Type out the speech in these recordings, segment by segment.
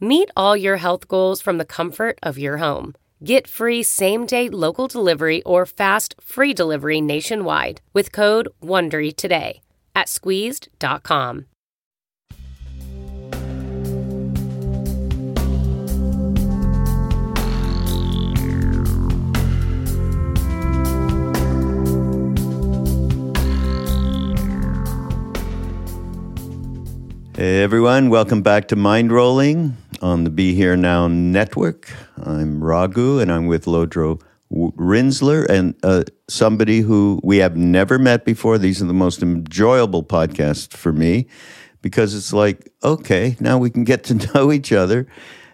Meet all your health goals from the comfort of your home. Get free same day local delivery or fast free delivery nationwide with code WONDERY today at squeezed.com. Hey everyone, welcome back to Mind Rolling on the Be Here Now network. I'm Raghu and I'm with Lodro Rinzler and uh, somebody who we have never met before. These are the most enjoyable podcasts for me because it's like, okay, now we can get to know each other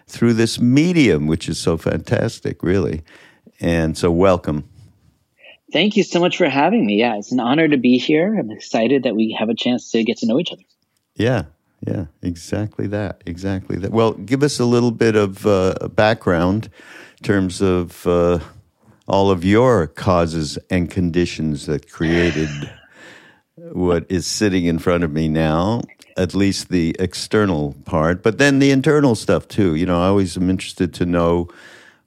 through this medium, which is so fantastic, really. And so, welcome. Thank you so much for having me. Yeah, it's an honor to be here. I'm excited that we have a chance to get to know each other. Yeah, yeah, exactly that. Exactly that. Well, give us a little bit of uh, background in terms of uh, all of your causes and conditions that created what is sitting in front of me now. At least the external part, but then the internal stuff too. You know, I always am interested to know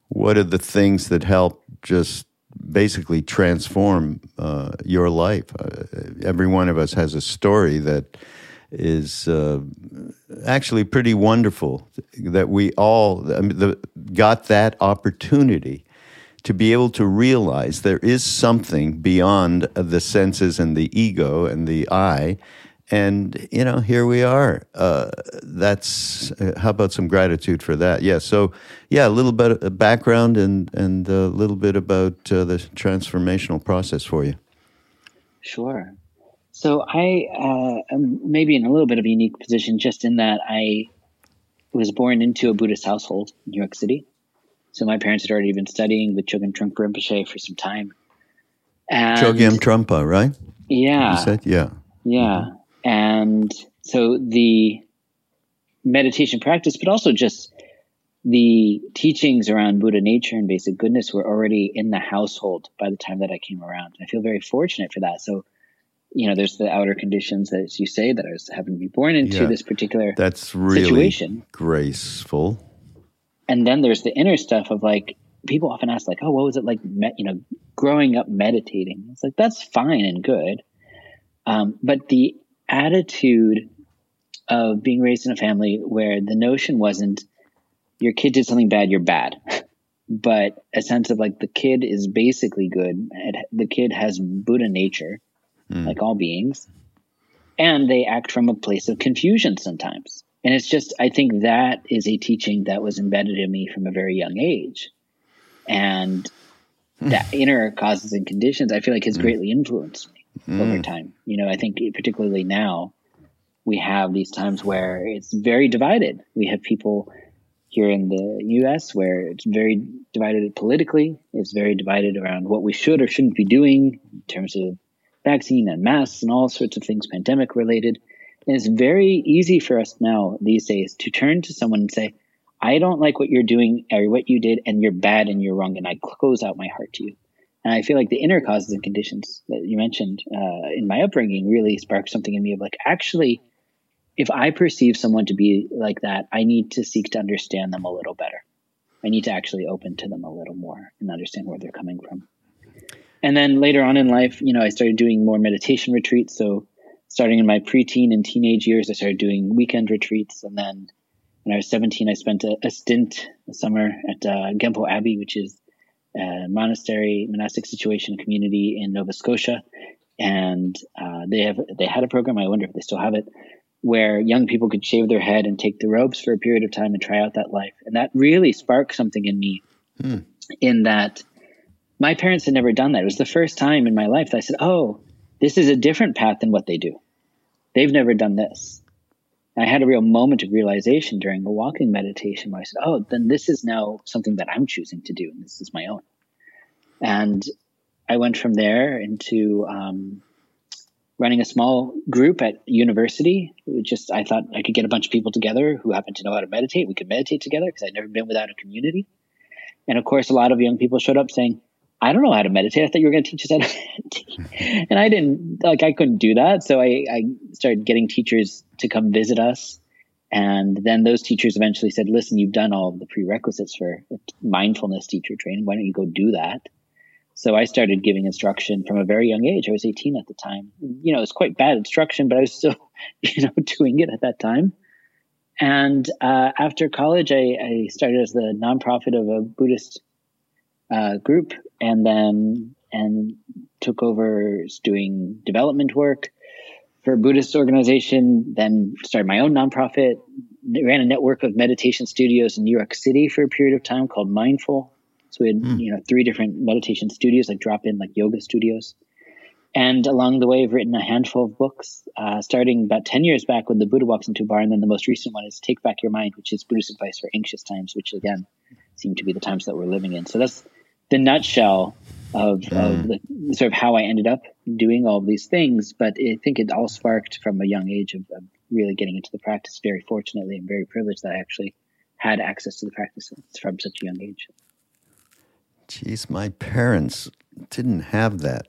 what are the things that help just basically transform uh, your life. Uh, every one of us has a story that is uh, actually pretty wonderful that we all I mean, the, got that opportunity to be able to realize there is something beyond the senses and the ego and the I. And, you know, here we are. Uh, that's, uh, how about some gratitude for that? Yeah. So, yeah, a little bit of background and, and a little bit about uh, the transformational process for you. Sure. So I uh, am maybe in a little bit of a unique position, just in that I was born into a Buddhist household in New York City. So my parents had already been studying with Chogyam Trungpa Rinpoche for some time. And Chogyam Trungpa, right? Yeah. You said, yeah. Yeah. And so the meditation practice, but also just the teachings around Buddha nature and basic goodness were already in the household by the time that I came around. I feel very fortunate for that. So you know, there's the outer conditions that you say that I was having to be born into yeah, this particular that's really situation. graceful. And then there's the inner stuff of like people often ask like, oh, what was it like, me- you know, growing up meditating? It's like that's fine and good, um, but the attitude of being raised in a family where the notion wasn't your kid did something bad, you're bad. but a sense of like the kid is basically good. It, the kid has Buddha nature mm. like all beings. And they act from a place of confusion sometimes. And it's just, I think that is a teaching that was embedded in me from a very young age. And hmm. that inner causes and conditions, I feel like has mm. greatly influenced me mm. over time. You know, I think particularly now we have these times where it's very divided. We have people here in the US where it's very divided politically, it's very divided around what we should or shouldn't be doing in terms of vaccine and masks and all sorts of things pandemic related. And it's very easy for us now these days to turn to someone and say, I don't like what you're doing or what you did, and you're bad and you're wrong, and I close out my heart to you. And I feel like the inner causes and conditions that you mentioned uh, in my upbringing really sparked something in me of like, actually, if I perceive someone to be like that, I need to seek to understand them a little better. I need to actually open to them a little more and understand where they're coming from. And then later on in life, you know, I started doing more meditation retreats. So starting in my preteen and teenage years, I started doing weekend retreats. And then when I was 17, I spent a, a stint, a summer at uh, Gampo Abbey, which is a monastery, monastic situation community in Nova Scotia. And uh, they have they had a program. I wonder if they still have it, where young people could shave their head and take the robes for a period of time and try out that life. And that really sparked something in me. Hmm. In that, my parents had never done that. It was the first time in my life that I said, "Oh, this is a different path than what they do. They've never done this." I had a real moment of realization during a walking meditation where I said, "Oh, then this is now something that I'm choosing to do, and this is my own." And I went from there into um, running a small group at university. Just I thought I could get a bunch of people together who happen to know how to meditate. We could meditate together because I'd never been without a community. And of course, a lot of young people showed up saying, "I don't know how to meditate. I thought you were going to teach us how to meditate." and I didn't like I couldn't do that. So I, I started getting teachers to come visit us. And then those teachers eventually said, "Listen, you've done all the prerequisites for mindfulness teacher training. Why don't you go do that?" So I started giving instruction from a very young age. I was 18 at the time. You know, it was quite bad instruction, but I was still, you know, doing it at that time. And uh, after college, I, I, started as the nonprofit of a Buddhist uh, group, and then and took over doing development work for a Buddhist organization. Then started my own nonprofit. Ran a network of meditation studios in New York City for a period of time called MNDFL so we had, mm. you know, three different meditation studios, like drop in, like yoga studios. And along the way, I've written a handful of books, uh, starting about 10 years back when the Buddha walks into a bar. And then the most recent one is Take Back Your Mind, which is Buddhist advice for anxious times, which again seem to be the times that we're living in. So that's the nutshell of, mm. of the, sort of how I ended up doing all of these things. But I think it all sparked from a young age of, of really getting into the practice. Very fortunately, I'm very privileged that I actually had access to the practice from such a young age. Geez, my parents didn't have that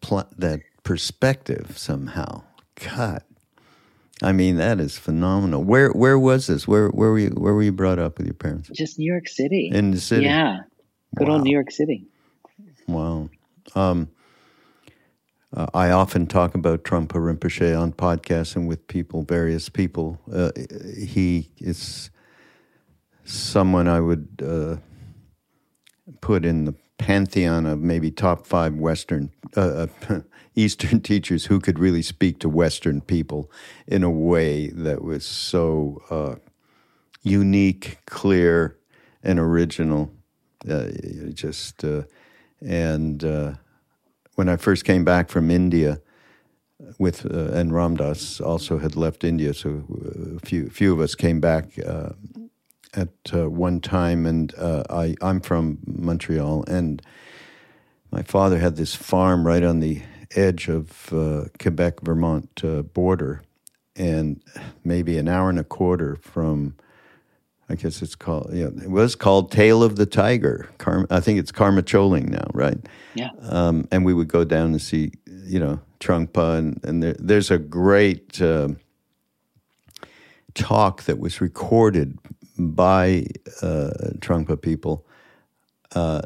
pl- that perspective somehow. God, I mean that is phenomenal. Where where was this? Where where were you where were you brought up with your parents? Just New York City. In the city. Yeah, good wow. old New York City. Wow. Um, uh, I often talk about Trungpa Rinpoche on podcasts and with people, various people. Uh, he is someone I would uh, put in the pantheon of maybe top five Western, uh, uh Eastern teachers who could really speak to Western people in a way that was so uh, unique, clear, and original. Uh, just uh, and uh, when I first came back from India with and Ram Dass also had left India, so a few few of us came back at uh, one time, and uh, I, I'm from Montreal, and my father had this farm right on the edge of uh, Quebec Vermont uh, border, and maybe an hour and a quarter from. I guess it's called. Yeah, it was called Tail of the Tiger. Car, I think it's Karme Choling now, right? Yeah. Um, and we would go down and see, you know, Trungpa, and, and there, there's a great uh, talk that was recorded by uh, Trungpa people. Uh,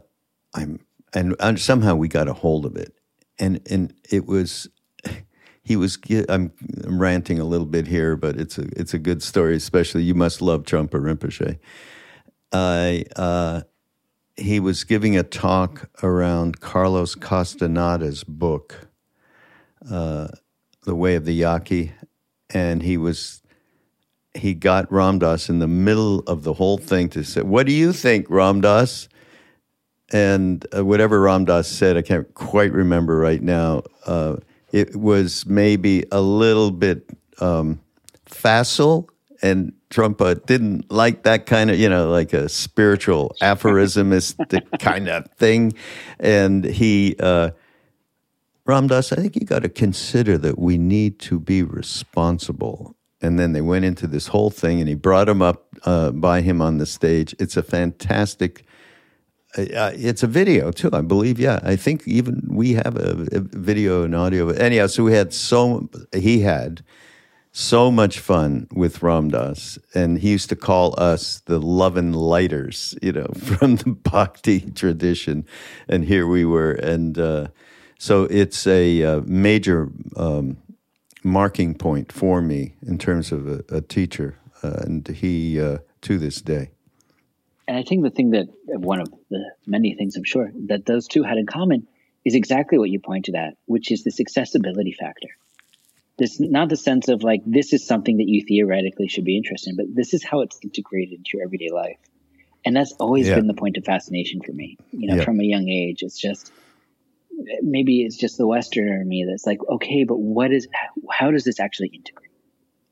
I'm and, and somehow we got a hold of it, and and it was he was I'm, I'm, ranting a little bit here, but it's a it's a good story. Especially you must love Trungpa Rinpoche. I uh, he was giving a talk around Carlos Castaneda's book, uh, "The Way of the Yaqui," and he was he got Ram Dass in the middle of the whole thing to say, "What do you think, Ram Dass?" And uh, whatever Ram Dass said, I can't quite remember right now. Uh, it was maybe a little bit um, facile, and Trungpa didn't like that kind of, you know, like a spiritual aphorismistic kind of thing. And he, uh, Ram Dass, I think you got to consider that we need to be responsible and then they went into this whole thing and he brought him up uh, by him on the stage it's a fantastic uh, uh, it's a video too i believe yeah i think even we have a, a video and audio anyhow so we had so he had so much fun with Ram Dass, and he used to call us the Lovin' Lighters, you know, from the Bhakti tradition. And here we were. And uh, so it's a uh, major um, marking point for me in terms of a, a teacher, uh, and he uh, to this day. And I think the thing that one of the many things I'm sure that those two had in common is exactly what you pointed at, which is this accessibility factor. This not the sense of like this is something that you theoretically should be interested in, but this is how it's integrated into your everyday life. And that's always yeah. been the point of fascination for me. You know, yeah. from a young age, it's just maybe it's just the Westerner in me that's like, okay, but what is, how does this actually integrate?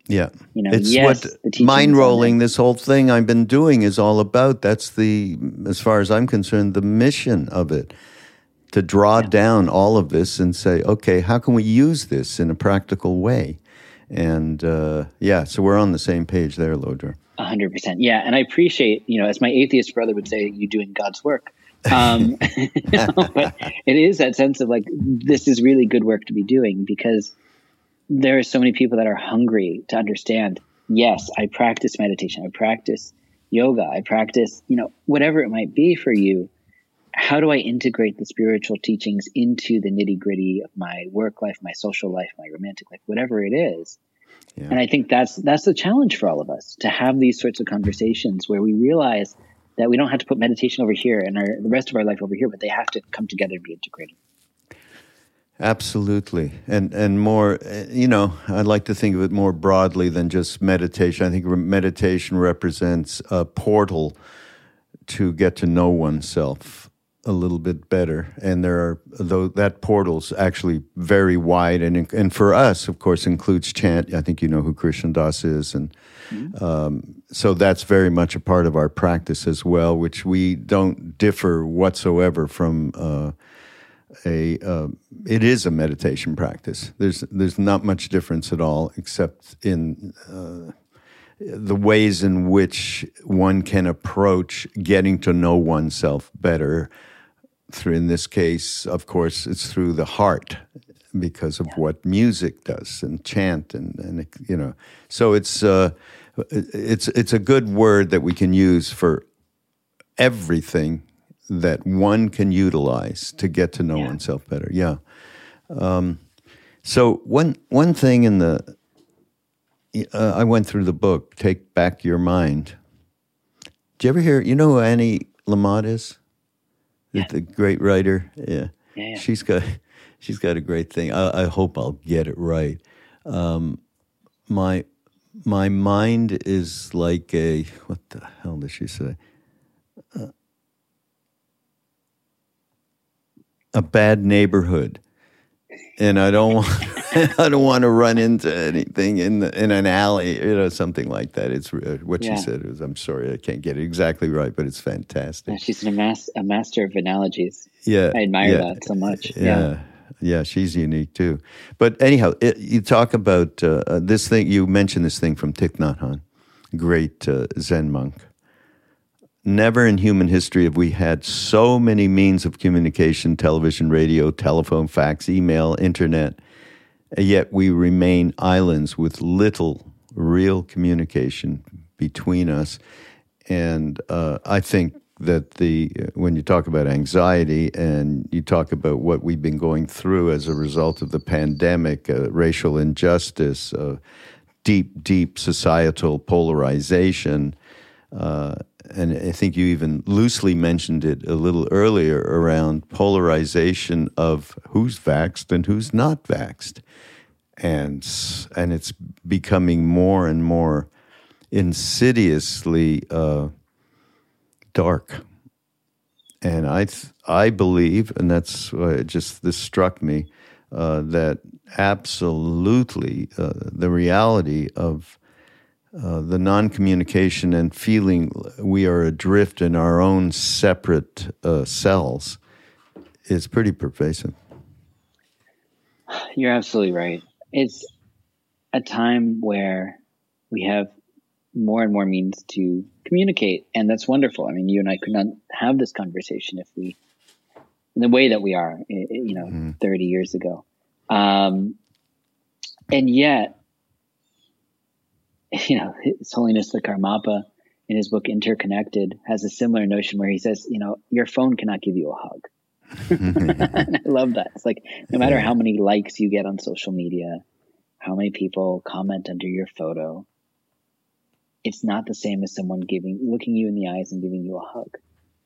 Yeah. You know, it's yes, what mind rolling, this whole thing I've been doing is all about. That's the, as far as I'm concerned, the mission of it. To draw down all of this and say, okay, how can we use this in a practical way? And uh, yeah, so we're on the same page there, Lodro. A hundred percent. Yeah. And I appreciate, you know, as my atheist brother would say, you doing God's work. Um, but it is that sense of like, this is really good work to be doing because there are so many people that are hungry to understand. Yes, I practice meditation. I practice yoga. I practice, you know, whatever it might be for you. How do I integrate the spiritual teachings into the nitty gritty of my work life, my social life, my romantic life, whatever it is? Yeah. And I think that's that's the challenge for all of us to have these sorts of conversations where we realize that we don't have to put meditation over here and our, the rest of our life over here, but they have to come together and be integrated. Absolutely, and and more. You know, I'd like to think of it more broadly than just meditation. I think re- meditation represents a portal to get to know oneself a little bit better, and there are though that portal's actually very wide, and and for us, of course, includes chant. I think you know who Krishna Das is, and um, so that's very much a part of our practice as well, which we don't differ whatsoever from. Uh, a uh, it is a meditation practice. There's there's not much difference at all, except in uh, the ways in which one can approach getting to know oneself better. Through in this case, of course, it's through the heart because of what music does and chant and and you know. So it's uh, it's it's a good word that we can use for everything that one can utilize to get to know Yeah. oneself better. Yeah. Um, so one one thing in the uh, I went through the book, Take Back Your Mind. Did you ever hear? You know who Annie Lamott is? The- The great writer. Yeah. Yeah, yeah. She's got she's got a great thing. I, I hope I'll get it right. Um, my my mind is like a what the hell does she say? A bad neighborhood, and I don't want I don't want to run into anything in the, in an alley, you know, something like that. It's uh, what Yeah. she said. Was, I'm sorry, I can't get it exactly right, but it's Yeah, fantastic. she's an mas- a master of analogies. Yeah, I admire yeah, that so much. Yeah. Yeah. yeah, she's unique too. But anyhow, it, you talk about uh, uh, this thing. You mentioned this thing from Thich Nhat Hanh, great uh, Zen monk. Never in human history have we had so many means of communication television, radio, telephone, fax, email, internet. Yet we remain islands with little real communication between us. And uh, I think that the when you talk about anxiety and you talk about what we've been going through as a result of the pandemic, uh, racial injustice, uh, deep, deep societal polarization, uh, and I think you even loosely mentioned it a little earlier around polarization of who's vaxxed and who's not vaxxed, and and it's becoming more and more insidiously uh, dark. And I th- I believe, and that's why it just this struck me uh, that absolutely uh, the reality of uh, the non communication and feeling we are adrift in our own separate uh, cells is pretty pervasive. You're absolutely right. It's a time where we have more and more means to communicate, and that's wonderful. I mean, you and I could not have this conversation if we, in the way that we are, you know, 30 years ago. Um, and yet, you know, His Holiness the Karmapa in his book Interconnected has a similar notion where he says, you know, your phone cannot give you a hug. I love that. It's like no matter how many likes you get on social media, how many people comment under your photo, it's not the same as someone giving looking you in the eyes and giving you a hug.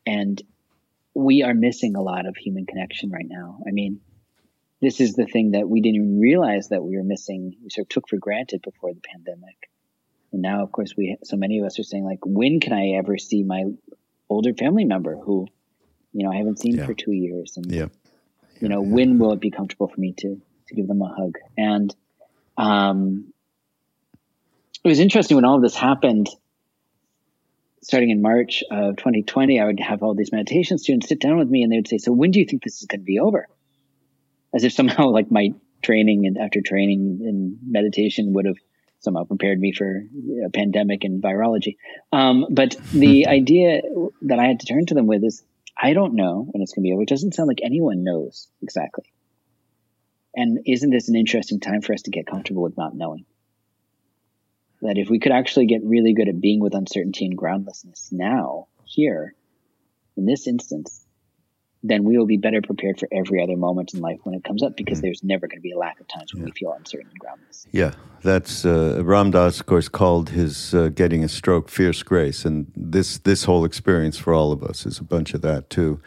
And we are missing a lot of human connection right now. I mean, this is the thing that we didn't even realize that we were missing. We sort of took for granted before the pandemic. And now, of course, we so many of us are saying like, when can I ever see my older family member who, you know, I haven't seen Yeah. for two years, and Yep. you know, when will it be comfortable for me to to give them a hug? And um, it was interesting when all of this happened. Starting in March of 2020, I would have all these meditation students sit down with me, and they would say, "So when do you think this is going to be over?" As if somehow, like my training and after training in meditation would have somehow prepared me for a pandemic and virology. Um, but the idea that I had to turn to them with is, I don't know when it's going to be over. It doesn't sound like anyone knows exactly. And isn't this an interesting time for us to get comfortable with not knowing? That if we could actually get really good at being with uncertainty and groundlessness now, here, in this instance, then we will be better prepared for every other moment in life when it comes up because mm. there's never going to be a lack of times when yeah. we feel uncertain and groundless. Yeah, that's uh, Ram Dass, of course, called his uh, getting a stroke fierce grace, and this this whole experience for all of us is a bunch of that too.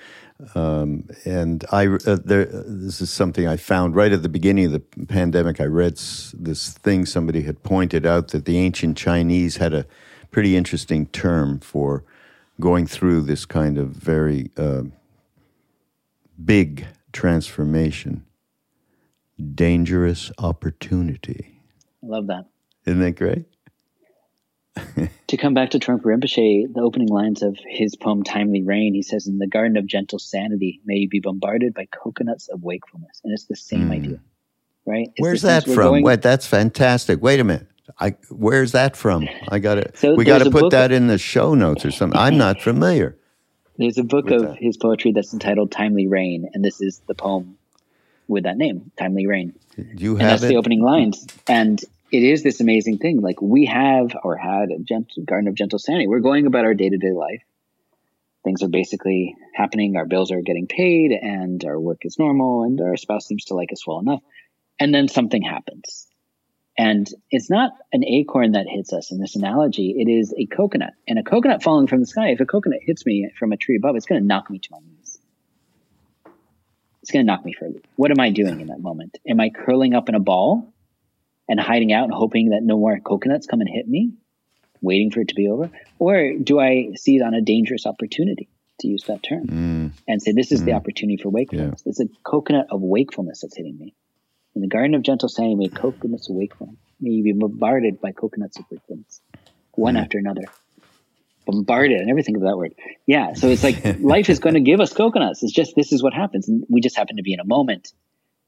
Um, and I uh, there, this is something I found right at the beginning of the pandemic. I read s- this thing somebody had pointed out that the ancient Chinese had a pretty interesting term for going through this kind of very uh, big transformation, dangerous opportunity. I love that. Isn't that great? to come back to Trungpa Rinpoche, the opening lines of his poem Timely Rain, he says, In the garden of gentle sanity, may you be bombarded by coconuts of wakefulness. And it's the same mm. idea, right? It's Where's that from? Going... Wait, that's fantastic. Wait a minute. I, where's that from? I got it. So we got to put that in the show notes or something. I'm not familiar. There's a book of that. his poetry that's entitled Timely Rain, and this is the poem with that name, Timely Rain. You have and that's it? the opening lines. And it is this amazing thing. Like we have or had a gentle, garden of gentle sanity. We're going about our day to day life. Things are basically happening. Our bills are getting paid, and our work is normal, and our spouse seems to like us well enough. And then something happens, and it's not an acorn that hits us in this analogy. It is a coconut. And a coconut falling from the sky, if a coconut hits me from a tree above, it's going to knock me to my knees. It's going to knock me for a loop. What am I doing in that moment? Am I curling up in a ball and hiding out and hoping that no more coconuts come and hit me, waiting for it to be over? Or do I seize on a dangerous opportunity, to use that term, mm. and say, this is mm. the opportunity for wakefulness? Yeah. It's a coconut of wakefulness that's hitting me. In the garden of gentle sanity, may coconuts wakeful. May you be bombarded by coconuts of wakefulness, one mm. after another. Bombarded. I never think of that word. Yeah. So it's like life is going to give us coconuts. It's just this is what happens. And we just happen to be in a moment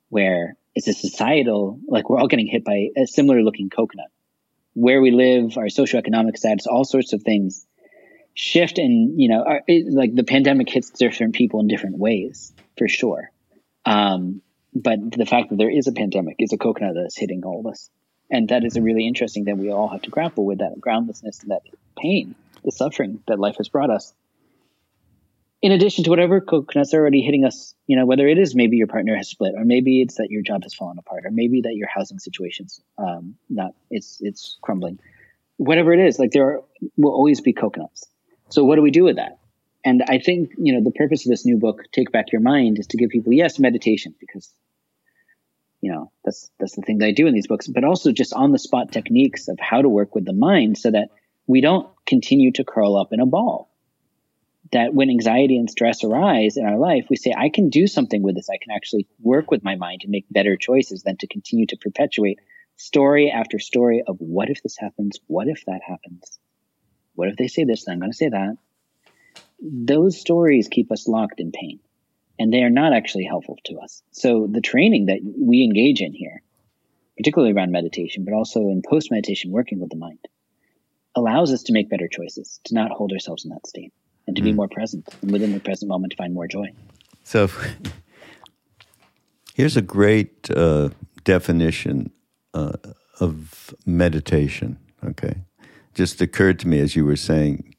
where it's a societal, like we're all getting hit by a similar looking coconut. Where we live, our socioeconomic status, all sorts of things shift and, you know, our, it, like the pandemic hits different people in different ways, for sure. Um, but the fact that there is a pandemic is a coconut that's hitting all of us. And that is a really interesting that we all have to grapple with that groundlessness and that pain, the suffering that life has brought us. In addition to whatever coconuts are already hitting us, you know, whether it is maybe your partner has split, or maybe it's that your job has fallen apart, or maybe that your housing situation's um, not it's it's crumbling. Whatever it is, like there are, will always be coconuts. So what do we do with that? And I think, you know, the purpose of this new book, Take Back Your Mind, is to give people, yes, meditation, because, you know, that's, that's the thing that I do in these books, but also just on the spot techniques of how to work with the mind so that we don't continue to curl up in a ball. That when anxiety and stress arise in our life, we say, I can do something with this. I can actually work with my mind and make better choices than to continue to perpetuate story after story of what if this happens? What if that happens? What if they say this? Then I'm going to say that those stories keep us locked in pain and they are not actually helpful to us. So the training that we engage in here, particularly around meditation, but also in post meditation, working with the mind, allows us to make better choices, to not hold ourselves in that state, and to mm. be more present and within the present moment to find more joy. So here's a great uh, definition uh, of meditation. Okay. Just occurred to me as you were saying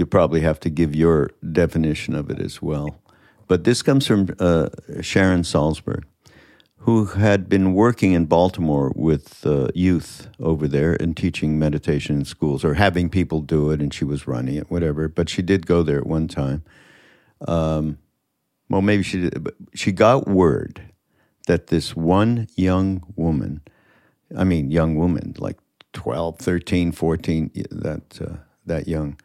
you probably have to give your definition of it as well. But this comes from uh, Sharon Salzberg, who had been working in Baltimore with uh, youth over there and teaching meditation in schools or having people do it, and she was running it, whatever. But she did go there at one time. Um, well, maybe she did, but she got word that this one young woman, I mean, young woman, like 12, 13, 14, that, uh, that young,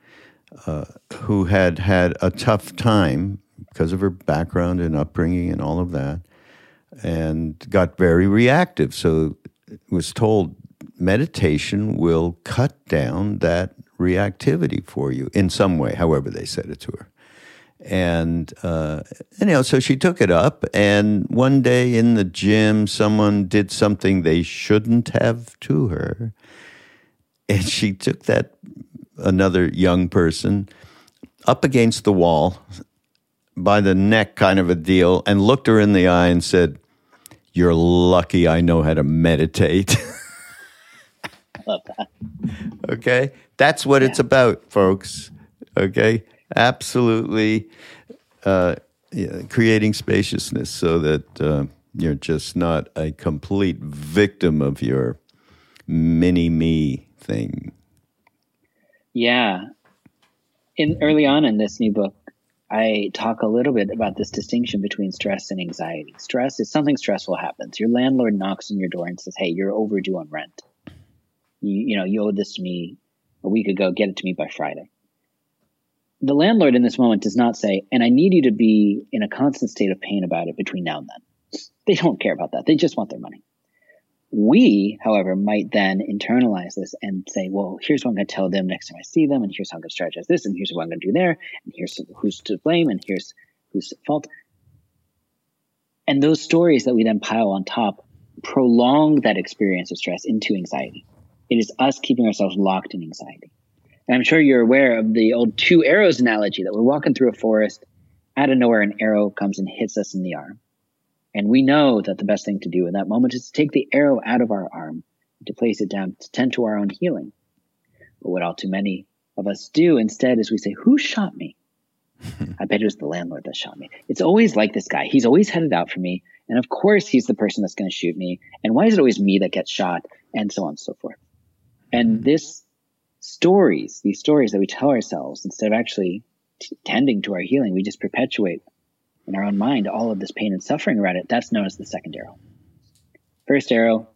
uh, who had had a tough time because of her background and upbringing and all of that, and got very reactive. So was told meditation will cut down that reactivity for you in some way, however they said it to her. And, uh, know, so she took it up. And one day in the gym, someone did something they shouldn't have to her. And she took that, another young person, up against the wall by the neck, kind of a deal, and looked her in the eye and said, You're lucky I know how to meditate. Love that. Okay. That's what it's about, folks. Okay. Absolutely uh, yeah, creating spaciousness so that uh, you're just not a complete victim of your mini me thing. Yeah. In early on in this new book, I talk a little bit about this distinction between stress and anxiety. Stress is something stressful happens. Your landlord knocks on your door and says, "Hey, you're overdue on rent. You, you know, you owed this to me a week ago. Get it to me by Friday." The landlord in this moment does not say, "And I need you to be in a constant state of pain about it between now and then." They don't care about that. They just want their money. We, however, might then internalize this and say, well, here's what I'm going to tell them next time I see them, and here's how I'm going to strategize this, and here's what I'm going to do there, and here's who's to blame, and here's who's at fault. And those stories that we then pile on top prolong that experience of stress into anxiety. It is us keeping ourselves locked in anxiety. And I'm sure you're aware of the old two arrows analogy that we're walking through a forest, out of nowhere, an arrow comes and hits us in the arm. And we know that the best thing to do in that moment is to take the arrow out of our arm, to place it down, to tend to our own healing. But what all too many of us do instead is we say, Who shot me? I bet it was the landlord that shot me. It's always like this guy. He's always headed out for me. And of course, he's the person that's going to shoot me. And why is it always me that gets shot? And so on and so forth. And mm-hmm. this stories, these stories that we tell ourselves, instead of actually t- tending to our healing, we just perpetuate in our own mind all of this pain and suffering around it. That's known as the second arrow. First arrow,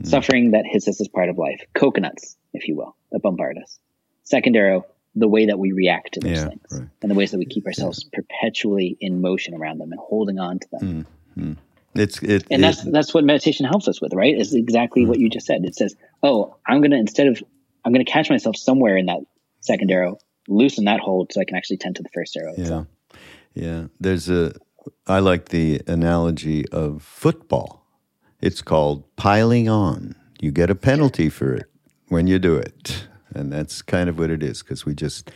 mm. suffering that hits us as part of life, coconuts, if you will, that bombard us. Second arrow, the way that we react to those yeah, things right. and the ways that we keep ourselves yeah. perpetually in motion around them and holding on to them. Mm-hmm. It's it, and that's that's what meditation helps us with, right? Is exactly mm-hmm. what you just said. It says, "Oh, I'm gonna instead of I'm gonna catch myself somewhere in that second arrow, loosen that hold so I can actually tend to the first arrow." Yeah, itself. Yeah. There's a I like the analogy of football. It's called piling on. You get a penalty for it when you do it, and that's kind of what it is because we just.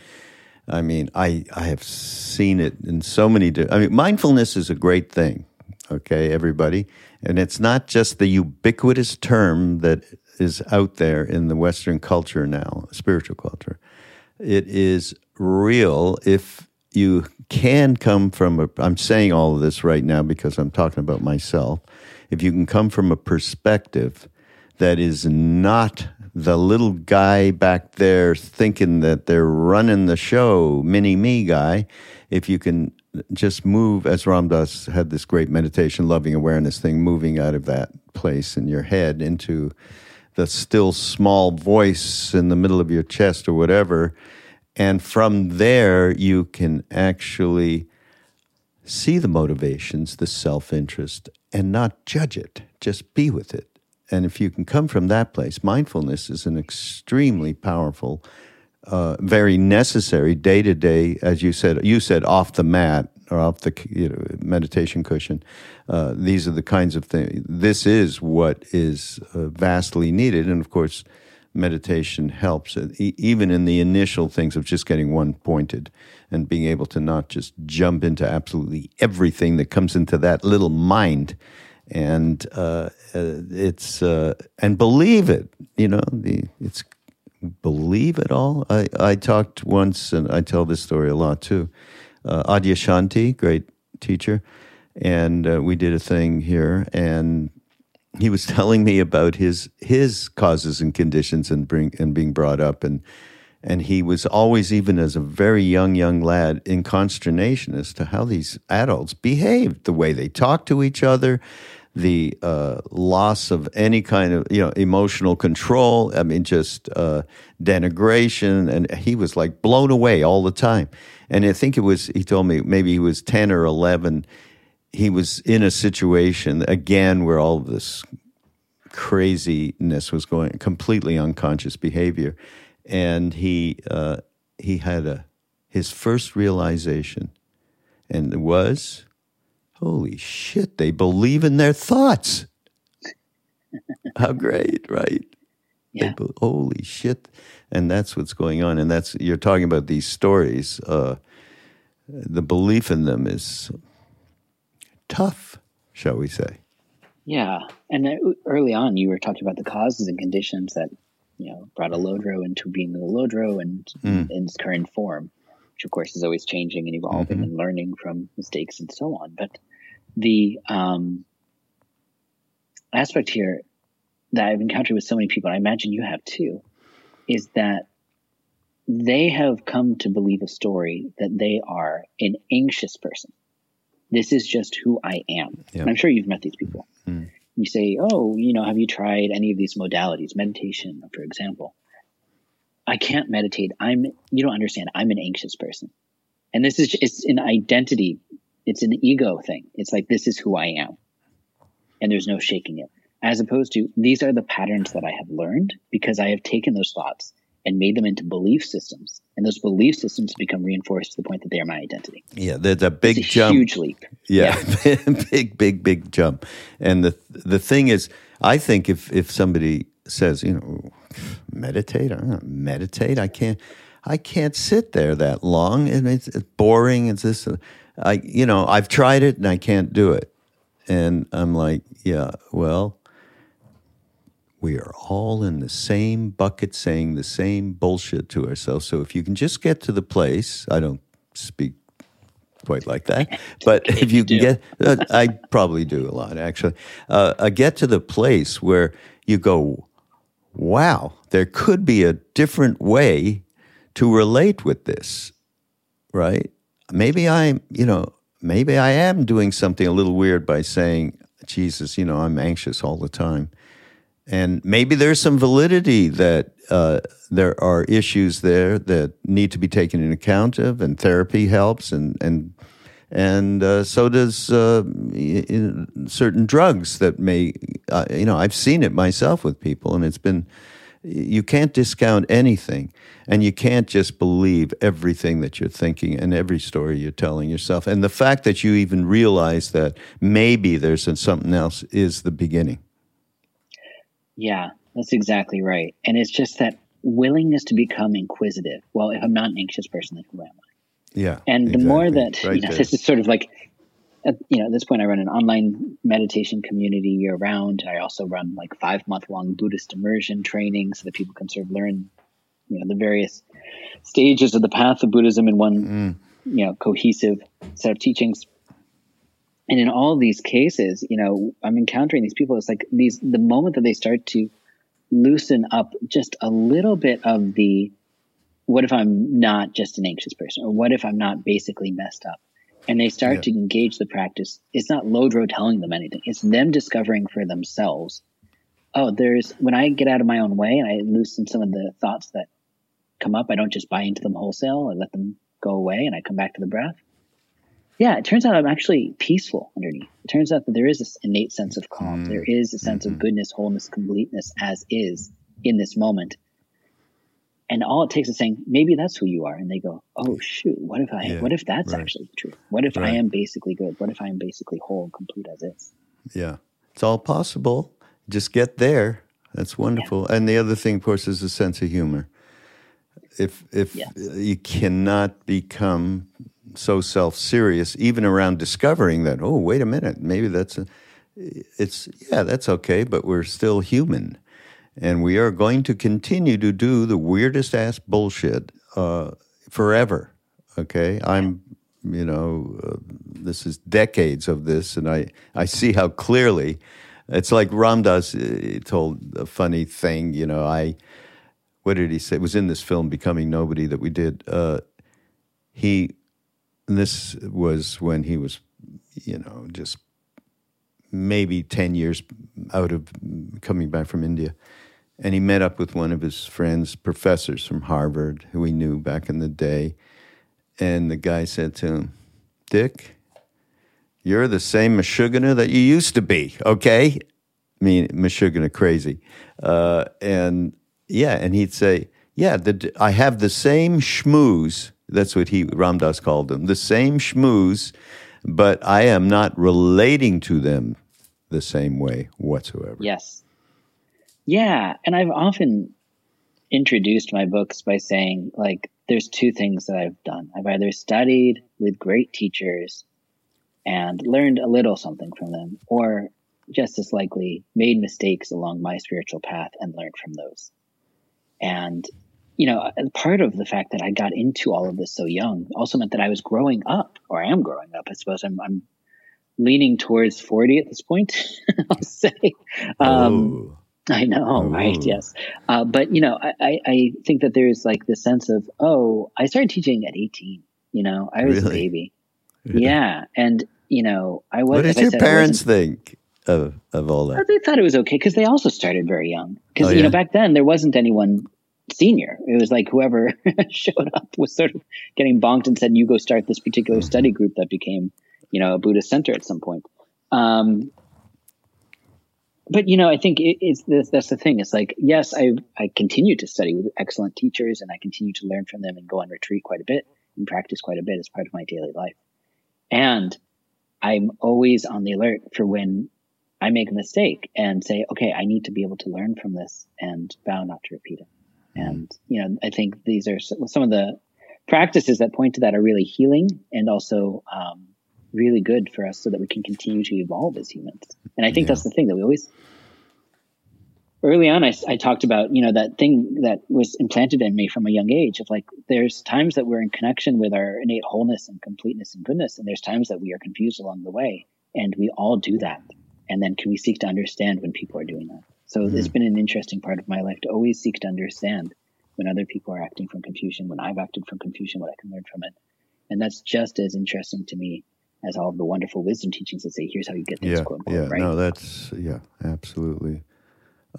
I mean, I, I have seen it in so many. I mean, mindfulness is a great thing okay, everybody? And it's not just the ubiquitous term that is out there in the Western culture now, spiritual culture. It is real if you can come from a, I'm saying all of this right now because I'm talking about myself. If you can come from a perspective that is not the little guy back there thinking that they're running the show, mini me guy, if you can just move, as Ram Dass had this great meditation, loving awareness thing, moving out of that place in your head into the still small voice in the middle of your chest or whatever. And from there, you can actually see the motivations, the self interest, and not judge it, just be with it. And if you can come from that place, mindfulness is an extremely powerful uh, very necessary day to day, as you said. You said off the mat or off the you know, meditation cushion. Uh, these are the kinds of things. This is what is uh, vastly needed, and of course, meditation helps, uh, even in the initial things of just getting one pointed and being able to not just jump into absolutely everything that comes into that little mind and uh, uh, it's uh, and believe it. You know, the it's believe it all. I, I talked once, and I tell this story a lot too. Uh, Adyashanti, great teacher, and uh, we did a thing here, and he was telling me about his his causes and conditions and bring and being brought up, and and he was always, even as a very young young lad, in consternation as to how these adults behaved, the way they talked to each other, the uh, loss of any kind of you know emotional control. I mean, just uh, denigration, and he was like blown away all the time. And I think it was he told me maybe he was ten or eleven. He was in a situation again where all of this craziness was going, completely unconscious behavior, and he uh, he had a his first realization, and it was, holy shit, they believe in their thoughts. How great, right? Yeah. They, holy shit, and that's what's going on, and that's you're talking about these stories. Uh, the belief in them is tough, shall we say? Yeah, and early on, you were talking about the causes and conditions that you know brought Alodro into being Alodro and Mm. in its current form, which of course is always changing and evolving Mm-hmm. and learning from mistakes and so on. But the um, aspect here that I've encountered with so many people, and I imagine you have too, is that they have come to believe a story that they are an anxious person. This is just who I am. And I'm sure you've met these people. Mm. You say, Oh, you know, have you tried any of these modalities, meditation, for example? I can't meditate. I'm, you don't understand. I'm an anxious person. And this is, it's an identity. It's an ego thing. It's like, this is who I am. And there's no shaking it. As opposed to, these are the patterns that I have learned because I have taken those thoughts and made them into belief systems. And those belief systems become reinforced to the point that they are my identity. Yeah, there's a big It's a jump. huge leap. Yeah, big, big, big jump. And the the thing is, I think if if somebody says, you know, meditate, I don't meditate, I can't, I can't sit there that long, and it's, it's boring. It's this, I, you know, I've tried it and I can't do it, and I'm like, yeah, well. We are all in the same bucket saying the same bullshit to ourselves. So if you can just get to the place, I don't speak quite like that. But if you can do. get, uh, I probably do a lot actually. Uh, I get to the place where you go, wow, there could be a different way to relate with this, right? Maybe I'm, you know, maybe I am doing something a little weird by saying, Jesus, you know, I'm anxious all the time. And maybe there's some validity that uh, there are issues there that need to be taken into account of, and therapy helps, and and and uh, so does uh, certain drugs that may, uh, you know, I've seen it myself with people, and it's been. You can't discount anything, and you can't just believe everything that you're thinking and every story you're telling yourself. And the fact that you even realize that maybe there's something else is the beginning. Yeah, that's exactly right. And it's just that willingness to become inquisitive. Well, if I'm not an anxious person, then who am I? Yeah. And the more that, Right you know, there. this is sort of like, at, you know, at this point, I run an online meditation community year round. I also run like five month long Buddhist immersion training so that people can sort of learn, you know, the various stages of the path of Buddhism in one, mm. you know, cohesive set of teachings. And in all these cases, you know, I'm encountering these people. It's like these, the moment that they start to loosen up just a little bit of the, what if I'm not just an anxious person? Or what if I'm not basically messed up? And they start Yeah. to engage the practice. It's not Lodro telling them anything. It's them discovering for themselves. Oh, there's, when I get out of my own way and I loosen some of the thoughts that come up, I don't just buy into them wholesale. I let them go away and I come back to the breath. Yeah, it turns out I'm actually peaceful underneath. It turns out that there is this innate sense of calm. Mm. There is a sense of mm-hmm. goodness, wholeness, completeness as is in this moment. And all it takes is saying, maybe that's who you are. And they go, oh shoot, what if I, Yeah, what if that's right. actually the truth? What if I am basically good? What if I am basically whole and complete as is? Yeah, it's all possible. Just get there. That's wonderful. And the other thing, of course, is a sense of humor. If if Yes. you cannot become so self serious, even around discovering that, oh, wait a minute, maybe that's a, it's yeah, that's okay, but we're still human, and we are going to continue to do the weirdest ass bullshit uh, forever. Okay, I'm, you know, uh, this is decades of this, and I I see how clearly. It's like Ram Dass uh, told a funny thing. You know, I what did he say? It was in this film, Becoming Nobody, that we did. Uh, he, and this was when he was, you know, just maybe 10 years out of coming back from India. And he met up with one of his friends, professors from Harvard, who he knew back in the day. And the guy said to him, Dick, you're the same Meshuggah that you used to be, okay? I mean Meshuggah crazy, uh, and yeah, and he'd say, yeah, the, I have the same schmooze. That's what he Ram Dass called them, the same schmooze, but I am not relating to them the same way whatsoever. Yes. Yeah, and I've often introduced my books by saying like there's two things that I've done. I've either studied with great teachers and learned a little something from them or just as likely made mistakes along my spiritual path and learned from those. And you know, part of the fact that I got into all of this so young also meant that I was growing up, or I am growing up. I suppose I'm, I'm leaning towards 40 at this point, I'll say. Um, I know, oh. right? Yes. Uh, but, you know, I, I think that there's like this sense of, oh, I started teaching at 18. You know, I was really? a baby. Really? Yeah. And, you know, I was. What did your said, parents think? Of, of all that, they thought it was okay because they also started very young. Because oh, you know back then there wasn't anyone senior. It was like whoever showed up was sort of getting bonked and said, "You go start this particular mm-hmm. study group that became, you know, a Buddhist center at some point." Um, but you know, I think it, it's this, that's the thing. It's like, yes, I I continue to study with excellent teachers, and I continue to learn from them and go on retreat quite a bit and practice quite a bit as part of my daily life. And I'm always on the alert for when I make a mistake and say, okay, I need to be able to learn from this and vow not to repeat it. And, you know, I think these are some of the practices that point to that are really healing and also um, really good for us so that we can continue to evolve as humans. And I think yeah. that's the thing that we always, early on, I, I talked about, you know, that thing that was implanted in me from a young age of like, there's times that we're in connection with our innate wholeness and completeness and goodness. And there's times that we are confused along the way. And we all do that. And then can we seek to understand when people are doing that? So mm-hmm. it's been an interesting part of my life to always seek to understand when other people are acting from confusion, when I've acted from confusion, what I can learn from it. And that's just as interesting to me as all of the wonderful wisdom teachings that say, here's how you get this yeah, quote, yeah, right? No, that's, yeah, absolutely.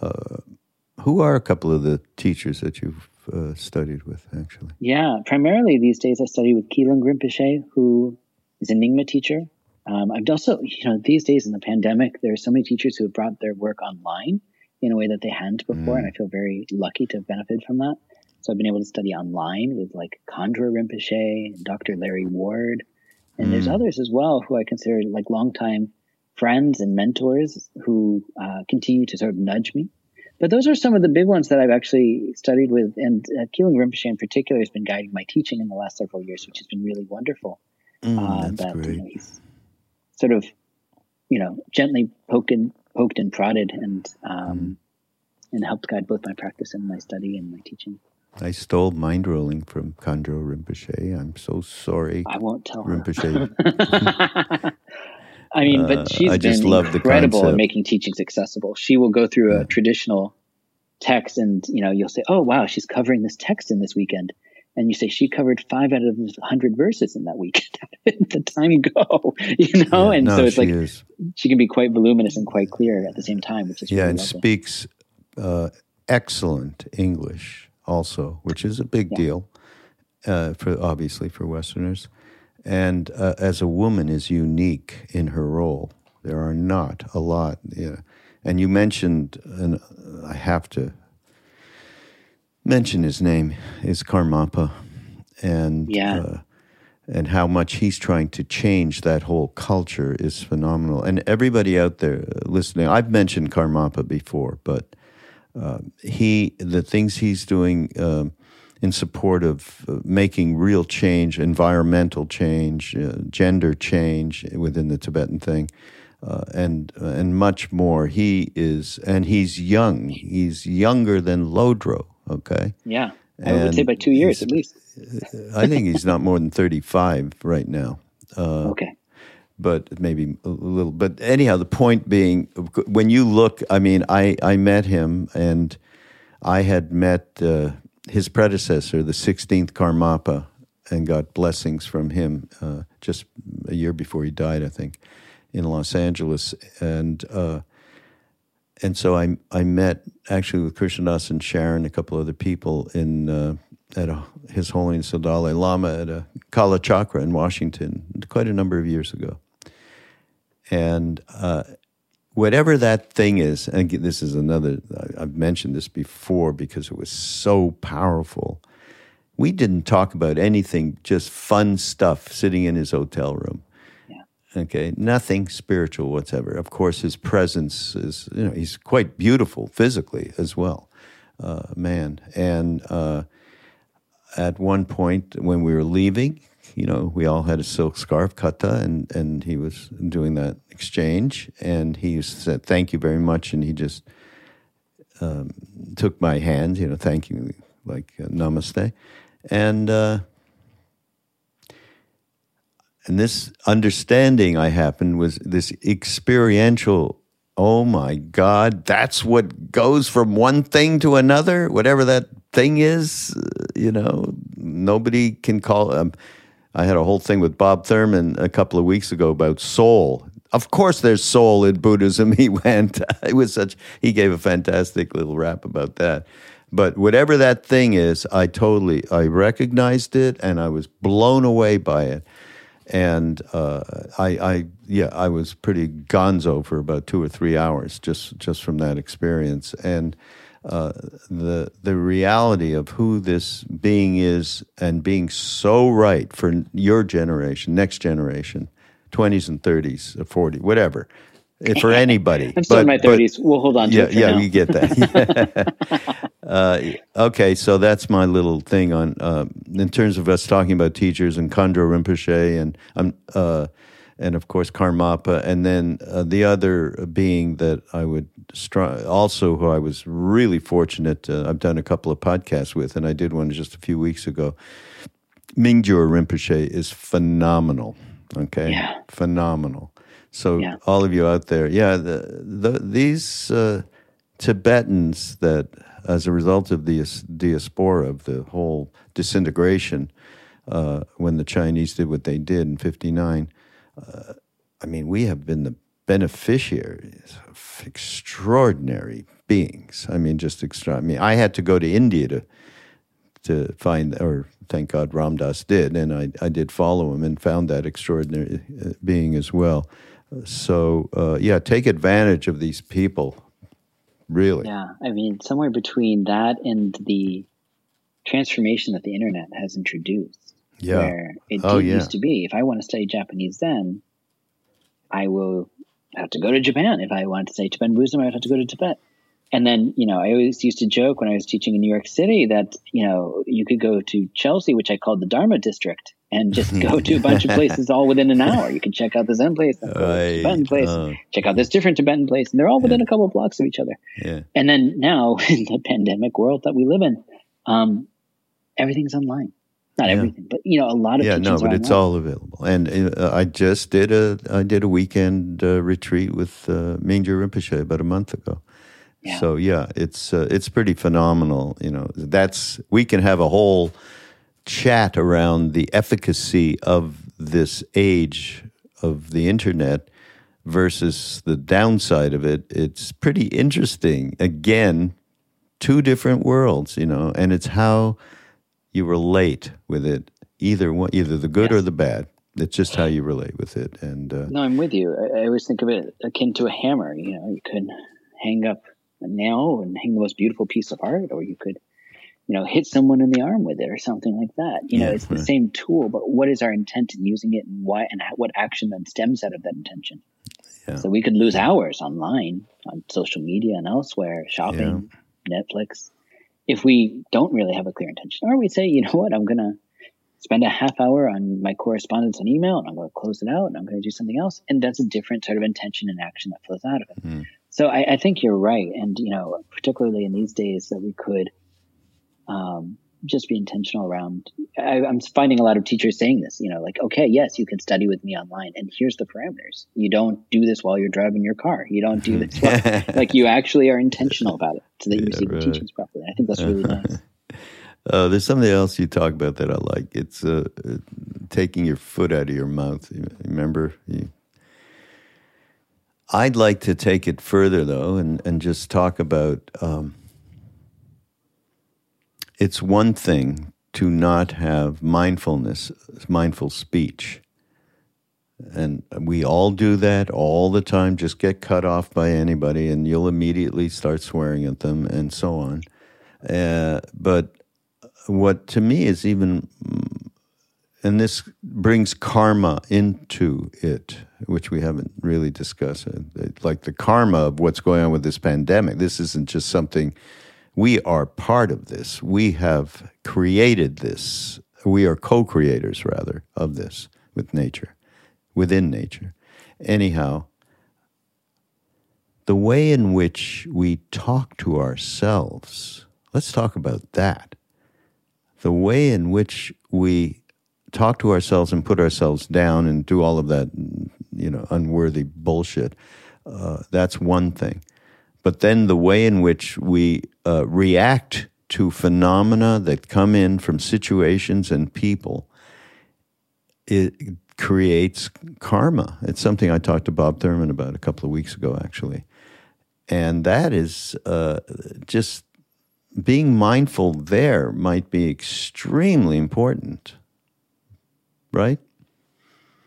Uh, who are a couple of the teachers that you've uh, studied with, actually? Yeah, primarily these days I study with Kilung Rinpoche, who is a Nyingma teacher. Um, I've also, you know, these days in the pandemic, there are so many teachers who have brought their work online in a way that they hadn't before. Mm. And I feel very lucky to have benefited from that. So I've been able to study online with like Khandro Rinpoche and Dr. Larry Ward. And mm. there's others as well who I consider like longtime friends and mentors who uh, continue to sort of nudge me. But those are some of the big ones that I've actually studied with. And uh, Kilung Rinpoche in particular has been guiding my teaching in the last several years, which has been really wonderful. Mm, uh, that great. You know, he's sort of, you know, gently poking poked and prodded and um, mm. and helped guide both my practice and my study and my teaching. I stole Mindrolling from Khandro Rinpoche. I'm so sorry. I won't tell Rinpoche. I mean, but uh, she's uh, been incredible at making teachings accessible. She will go through a traditional text, and you know, you'll say, "Oh, wow, she's covering this text in this weekend," and you say she covered five out of hundred verses in that week. the time go, you know, yeah, and no, so it's like is. she can be quite voluminous and quite clear at the same time, which is yeah, really and lovely. speaks uh, excellent English also, which is a big yeah. deal uh, for obviously for Westerners, and uh, as a woman is unique in her role. There are not a lot, yeah. And you mentioned, and I have to mention his name is Karmapa, and yeah. Uh, and how much he's trying to change that whole culture is phenomenal. And everybody out there listening, I've mentioned Karmapa before, but uh, he the things he's doing um, in support of uh, making real change, environmental change, uh, gender change within the Tibetan thing. Uh, and and much more. He is, and he's young. He's younger than Lodro, Okay. Yeah, I and would say by two years at least. I think he's not more than thirty-five right now. Uh, okay. But maybe a little. But anyhow, the point being, when you look, I mean, I I met him, and I had met uh, his predecessor, the sixteenth Karmapa, and got blessings from him uh, just a year before he died, I think, in Los Angeles, and uh, and so I I met actually with Krishna Das and Sharon, a couple other people in uh, at a, His Holiness the Dalai Lama at a Kalachakra in Washington quite a number of years ago, and uh, whatever that thing is, and this is another, I've mentioned this before because it was so powerful. We didn't talk about anything, just fun stuff sitting in his hotel room. Okay, nothing spiritual whatsoever. Of course, his presence is, you know, he's quite beautiful physically as well, uh, man. And uh, at one point when we were leaving, you know, we all had a silk scarf, kata, and, and he was doing that exchange. And he said, Thank you very much. And he just um, took my hand, you know, thank you, like uh, namaste. And, uh, and this understanding I happened was this experiential oh my God, that's what goes from one thing to another, whatever that thing is, uh, you know, nobody can call. Um, I had a whole thing with Bob Thurman a couple of weeks ago about soul. Of course, there's soul in Buddhism. He went. It was such. He gave a fantastic little rap about that. But whatever that thing is, I totally I recognized it and I was blown away by it. And uh, I, I, yeah, I was pretty gonzo for about two or three hours just just from that experience. And uh, the the reality of who this being is and being so right for your generation, next generation, twenties and thirties, forty, whatever, for anybody. I'm still but, in my thirties. We'll hold on. yeah, yeah, now. you get that. uh, okay, so that's my little thing on uh, in terms of us talking about teachers and Khandro Rinpoche and um, uh, and of course Karmapa, and then uh, the other being that I would str- also who I was really fortunate. Uh, I've done a couple of podcasts with, and I did one just a few weeks ago. Mingyur Rinpoche is phenomenal. Okay, yeah. phenomenal. So yeah. all of you out there, yeah, the, the, these uh, Tibetans that, as a result of the diaspora of the whole disintegration, uh, when the Chinese did what they did in '59 uh, I mean, we have been the beneficiaries of extraordinary beings. I mean, just extra. I mean, I had to go to India to to find, or thank God Ram Dass did, and I, I did follow him and found that extraordinary uh, being as well. So, uh, yeah, take advantage of these people, really. Yeah, I mean, somewhere between that and the transformation that the internet has introduced yeah. Where it oh, yeah. used to be, if I want to study Japanese Zen, I will have to go to Japan. If I want to study Tibetan Buddhism, I would have to go to Tibet. And then, you know, I always used to joke when I was teaching in New York City that, you know, you could go to Chelsea, which I called the Dharma district, and just go to a bunch of places all within an hour. You can check out the Zen place, the Tibetan place, uh, check out this different Tibetan place, and they're all within yeah. a couple of blocks of each other. Yeah. And then now, in the pandemic world that we live in, um, everything's online not yeah. everything, but you know, a lot of yeah, no, but it's all available. And uh, I just did a I did a weekend uh, retreat with uh, Mingyur Rinpoche about a month ago. So yeah, it's uh, it's pretty phenomenal. You know, that's we can have a whole chat around the efficacy of this age of the internet versus the downside of it. It's pretty interesting. Again, two different worlds. You know, and it's how you relate with it, either one, either the good yes. or the bad. It's just how you relate with it. And uh, no, I'm with you. I, I, always think of it akin to a hammer. You know, you could hang up a nail and hang the most beautiful piece of art, or you could, you know, hit someone in the arm with it or something like that. You yeah, know, it's right. the same tool, but what is our intent in using it, and why, and what action then stems out of that intention? Yeah. So we could lose hours online, on social media and elsewhere, shopping, yeah. Netflix, if we don't really have a clear intention, or we say, you know what, I'm going to spend a half hour on my correspondence and email and I'm going to close it out and I'm going to do something else. And that's a different sort of intention and action that flows out of it. Mm. So I, I, think you're right. And, you know, particularly in these days that we could, um, just be intentional around. I, am finding a lot of teachers saying this, you know, like, okay, yes, you can study with me online, and here's the parameters. You don't do this while you're driving your car. You don't do this while, like you actually are intentional about it, so that you receive right. the teachings properly. I think that's really nice. Uh, there's something else you talk about that I like. It's uh, uh, taking your foot out of your mouth. You remember? You, I'd like to take it further though, and and just talk about. Um, it's one thing to not have mindfulness, mindful speech. And we all do that all the time. Just get cut off by anybody, and you'll immediately start swearing at them, and so on. Uh, but what to me is even, and this brings karma into it, which we haven't really discussed. Like the karma of what's going on with this pandemic. This isn't just something. We are part of this. We have created this. We are co creators, rather, of this with nature within nature. Anyhow, the way in which we talk to ourselves, let's talk about that. The way in which we talk to ourselves and put ourselves down and do all of that, you know, unworthy bullshit, uh, that's one thing. But then the way in which we uh, react to phenomena that come in from situations and people, it, creates karma. It's something I talked to Bob Thurman about a couple of weeks ago, actually. And that is uh, just being mindful there might be extremely important, right?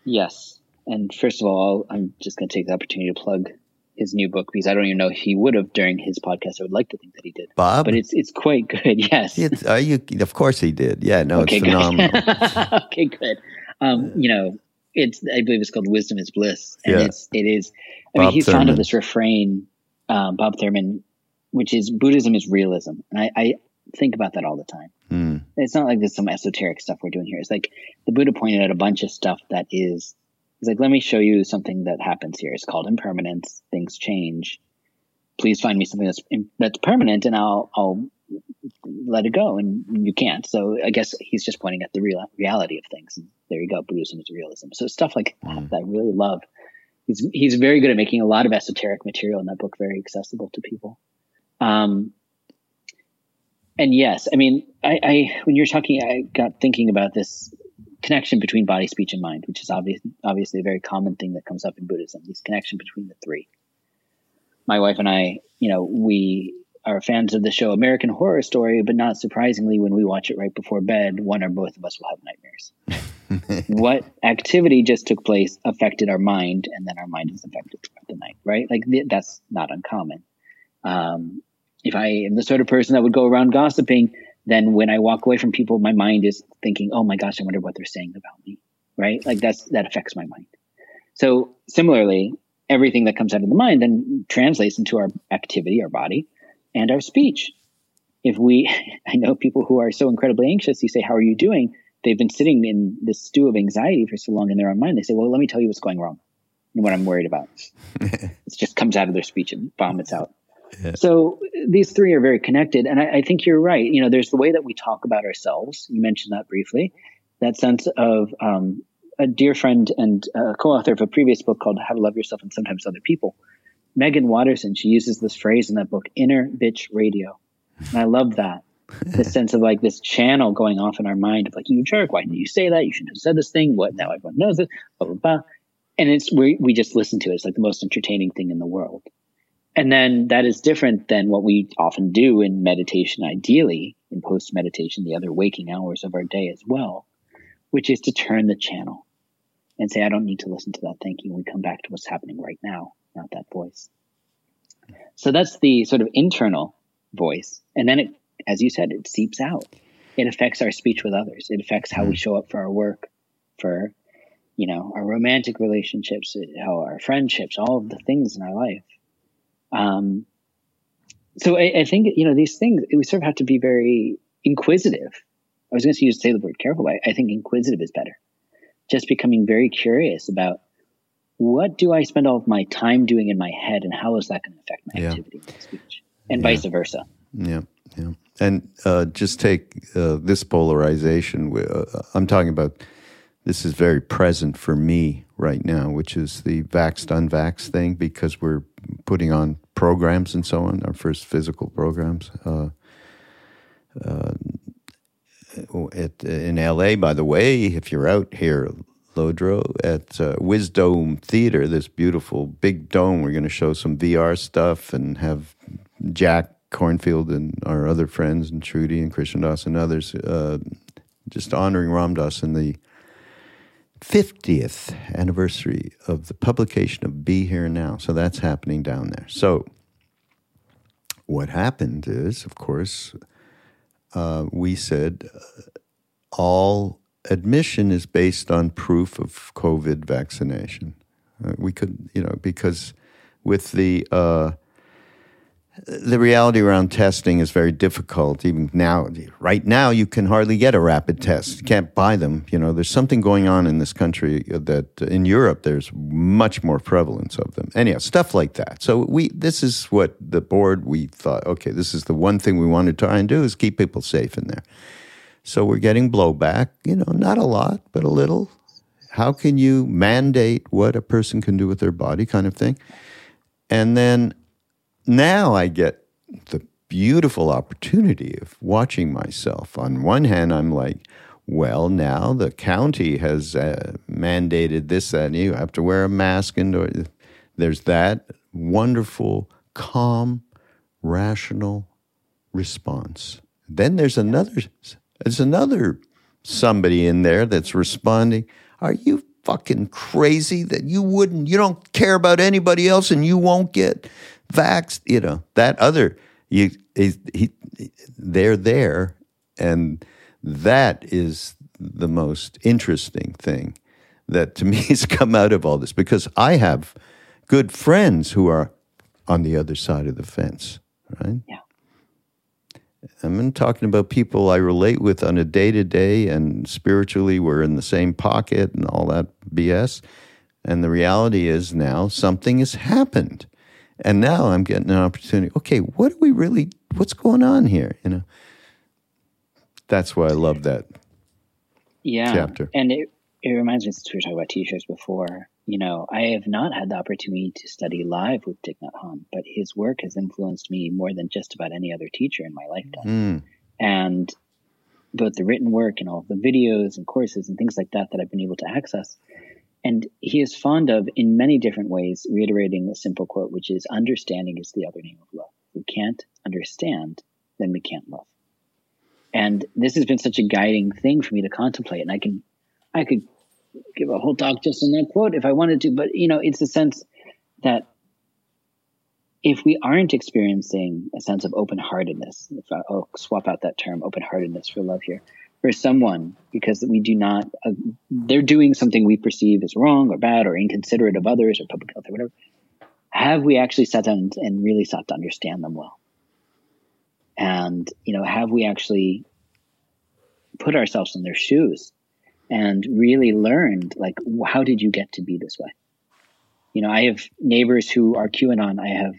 Yes. And first of all, I'm just going to take the opportunity to plug his new book because I don't even know if he would have during his podcast. I would like to think that he did. Bob, but it's it's quite good. Yes, it's, you, of course he did. Yeah, no, okay, it's phenomenal. okay, good. Um, you know, it's I believe it's called Wisdom is Bliss, and yeah. it's it is. I Bob mean, he's fond of this refrain, um, Bob Thurman, which is Buddhism is realism, and I, I think about that all the time. Mm. It's not like there's some esoteric stuff we're doing here. It's like the Buddha pointed out a bunch of stuff that is. He's like, let me show you something that happens here. It's called impermanence. Things change. Please find me something that's that's permanent, and I'll I'll let it go and you can't so i guess he's just pointing at the real reality of things and there you go buddhism is realism so stuff like mm. that i really love he's he's very good at making a lot of esoteric material in that book very accessible to people um and yes i mean i i when you're talking i got thinking about this connection between body speech and mind which is obvious obviously a very common thing that comes up in buddhism this connection between the three my wife and i you know we are fans of the show American Horror Story, but not surprisingly, when we watch it right before bed, one or both of us will have nightmares. what activity just took place affected our mind, and then our mind is affected throughout the night, right? Like th- that's not uncommon. Um, if I am the sort of person that would go around gossiping, then when I walk away from people, my mind is thinking, "Oh my gosh, I wonder what they're saying about me," right? Like that's that affects my mind. So similarly, everything that comes out of the mind then translates into our activity, our body, and our speech. If we, I know people who are so incredibly anxious, you say, How are you doing? They've been sitting in this stew of anxiety for so long in their own mind. They say, Well, let me tell you what's going wrong and what I'm worried about. it just comes out of their speech and vomits out. Yeah. So these three are very connected. And I, I, think you're right. You know, there's the way that we talk about ourselves. You mentioned that briefly. That sense of um, a dear friend and uh, co-author of a previous book called How to Love Yourself and Sometimes Other People Meggan Watterson, she uses this phrase in that book, inner bitch radio. And I love that. the sense of like this channel going off in our mind of like, you jerk, why didn't you say that? You shouldn't have said this thing. What now everyone knows it, blah, blah, blah. And it's we we just listen to it. It's like the most entertaining thing in the world. And then that is different than what we often do in meditation, ideally, in post meditation, the other waking hours of our day as well, which is to turn the channel and say, I don't need to listen to that thinking. We come back to what's happening right now not that voice. So that's the sort of internal voice. And then it, as you said, it seeps out. It affects our speech with others. It affects how we mm-hmm. show up for our work, for, you know, our romantic relationships, how our friendships, all of the things in our life. Um, so I, I think, you know, these things, we sort of have to be very inquisitive. I was going to use say the word careful, but I think inquisitive is better. Just becoming very curious about what do I spend all of my time doing in my head, and how is that going to affect my yeah. activity speech, and yeah. vice versa? Yeah, yeah. And uh, just take uh, this polarization. Uh, I'm talking about this is very present for me right now, which is the vaxxed unvaxxed thing, because we're putting on programs and so on, our first physical programs. Uh, uh, at, in LA, by the way, if you're out here Lodro at uh, Wisdome Theater, this beautiful big dome. We're going to show some VR stuff and have Jack Kornfield and our other friends and Trudy and Krishna Das and others uh, just honoring Ram Dass in the 50th anniversary of the publication of Be Here Now. So that's happening down there. So what happened is, of course, uh, we said uh, all admission is based on proof of COVID vaccination. Uh, we could, you know, because with the uh, the reality around testing is very difficult. Even now, right now, you can hardly get a rapid test. You can't buy them. You know, there's something going on in this country that in Europe there's much more prevalence of them. Anyhow, stuff like that. So we, this is what the board we thought. Okay, this is the one thing we want to try and do is keep people safe in there. So we're getting blowback. You know, not a lot, but a little. How can you mandate what a person can do with their body, kind of thing? And then now I get the beautiful opportunity of watching myself. On one hand, I'm like, well, now the county has uh, mandated this, that, and you have to wear a mask. And there's that wonderful, calm, rational response. Then there's another, there's another somebody in there that's responding. Are you fucking crazy that you wouldn't, you don't care about anybody else and you won't get vax, you know, that other, you, he, he, they're there. And that is the most interesting thing that to me has come out of all this because I have good friends who are on the other side of the fence, right? Yeah. I'm talking about people I relate with on a day to day and spiritually we're in the same pocket and all that BS. And the reality is now something has happened. And now I'm getting an opportunity. Okay, what are we really, what's going on here? You know, that's why I love that yeah. chapter. And it, it reminds me, since we were talking about teachers before, you know, I have not had the opportunity to study live with Thich Nhat Hanh, but his work has influenced me more than just about any other teacher in my lifetime. Mm. And both the written work and all the videos and courses and things like that that I've been able to access and he is fond of, in many different ways, reiterating the simple quote, which is understanding is the other name of love. If we can't understand, then we can't love. And this has been such a guiding thing for me to contemplate. And I can, I could give a whole talk just on that quote if I wanted to, but you know, it's a sense that if we aren't experiencing a sense of open heartedness, if I, will swap out that term, open heartedness for love here, for someone because we do not uh, they're doing something we perceive as wrong or bad or inconsiderate of others or public health or whatever. Have we actually sat down and really sought to understand them well? And you know have we actually put ourselves in their shoes and really learned like how did you get to be this way? You know i have neighbors who are qanon. I have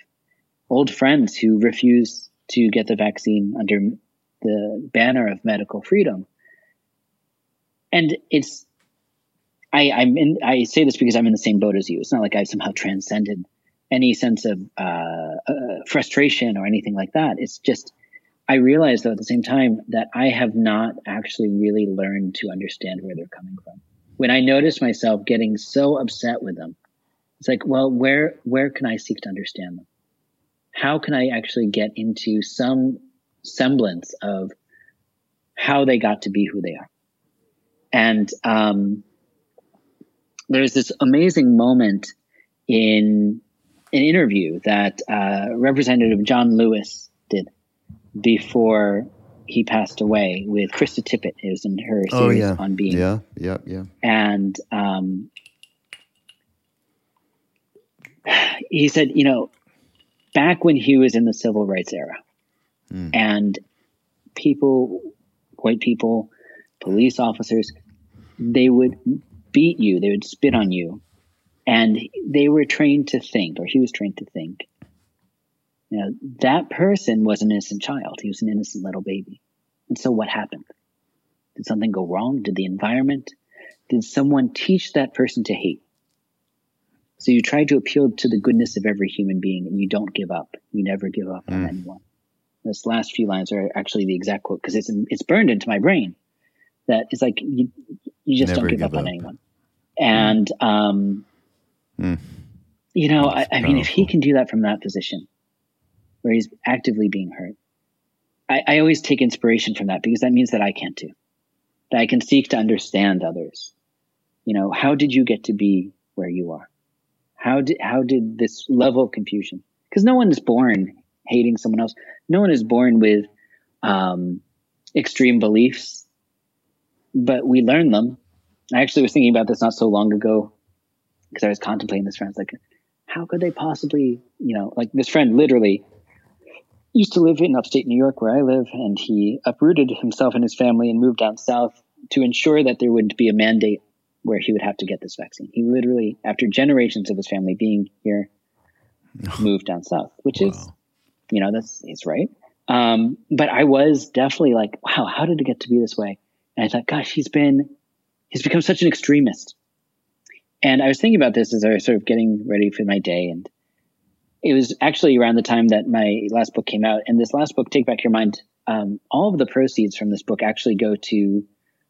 old friends who refuse to get the vaccine under the banner of medical freedom and it's I, I'm in. I say this because I'm in the same boat as you. It's not like I've somehow transcended any sense of uh, uh, frustration or anything like that. It's just I realize though at the same time that I have not actually really learned to understand where they're coming from. When I notice myself getting so upset with them, it's like, well, where where can I seek to understand them? How can I actually get into some semblance of how they got to be who they are? And um, there's this amazing moment in an interview that uh, Representative John Lewis did before he passed away with Krista Tippett. It was in her oh, series oh, yeah. on being. Yeah, yeah, yeah. And um, he said, you know, back when he was in the civil rights era, mm. and people, white people, police officers, they would beat you, they would spit on you, and they were trained to think, or he was trained to think. You know, that person was an innocent child. He was an innocent little baby. And so what happened? Did something go wrong? Did the environment? Did someone teach that person to hate? So you try to appeal to the goodness of every human being and you don't give up. You never give up mm. on anyone. This last few lines are actually the exact quote because it's, it's burned into my brain that it's like you, you just Never don't give, up, up, on anyone. And, um, mm. you know, I, I, mean, if he can do that from that position where he's actively being hurt, I, I always take inspiration from that because that means that I can do That I can seek to understand others you know, how did you get to be where you are? How did how did this level of confusion? Because no one is born hating someone else. No one is born with um, extreme beliefs, but we learn them. I actually was thinking about this not so long ago because I was contemplating this friend. Like, how could they possibly, you know, like this friend literally used to live in upstate New York where I live, and he uprooted himself and his family and moved down south to ensure that there wouldn't be a mandate where he would have to get this vaccine. He literally, after generations of his family being here, moved down south, which wow. is, you know, that's it's right. Um, but I was definitely like, wow, how did it get to be this way? And I thought, gosh, he's been, he's become such an extremist. And I was thinking about this as I was sort of getting ready for my day. And it was actually around the time that my last book came out. And this last book, Take Back Your Mind, um, all of the proceeds from this book actually go to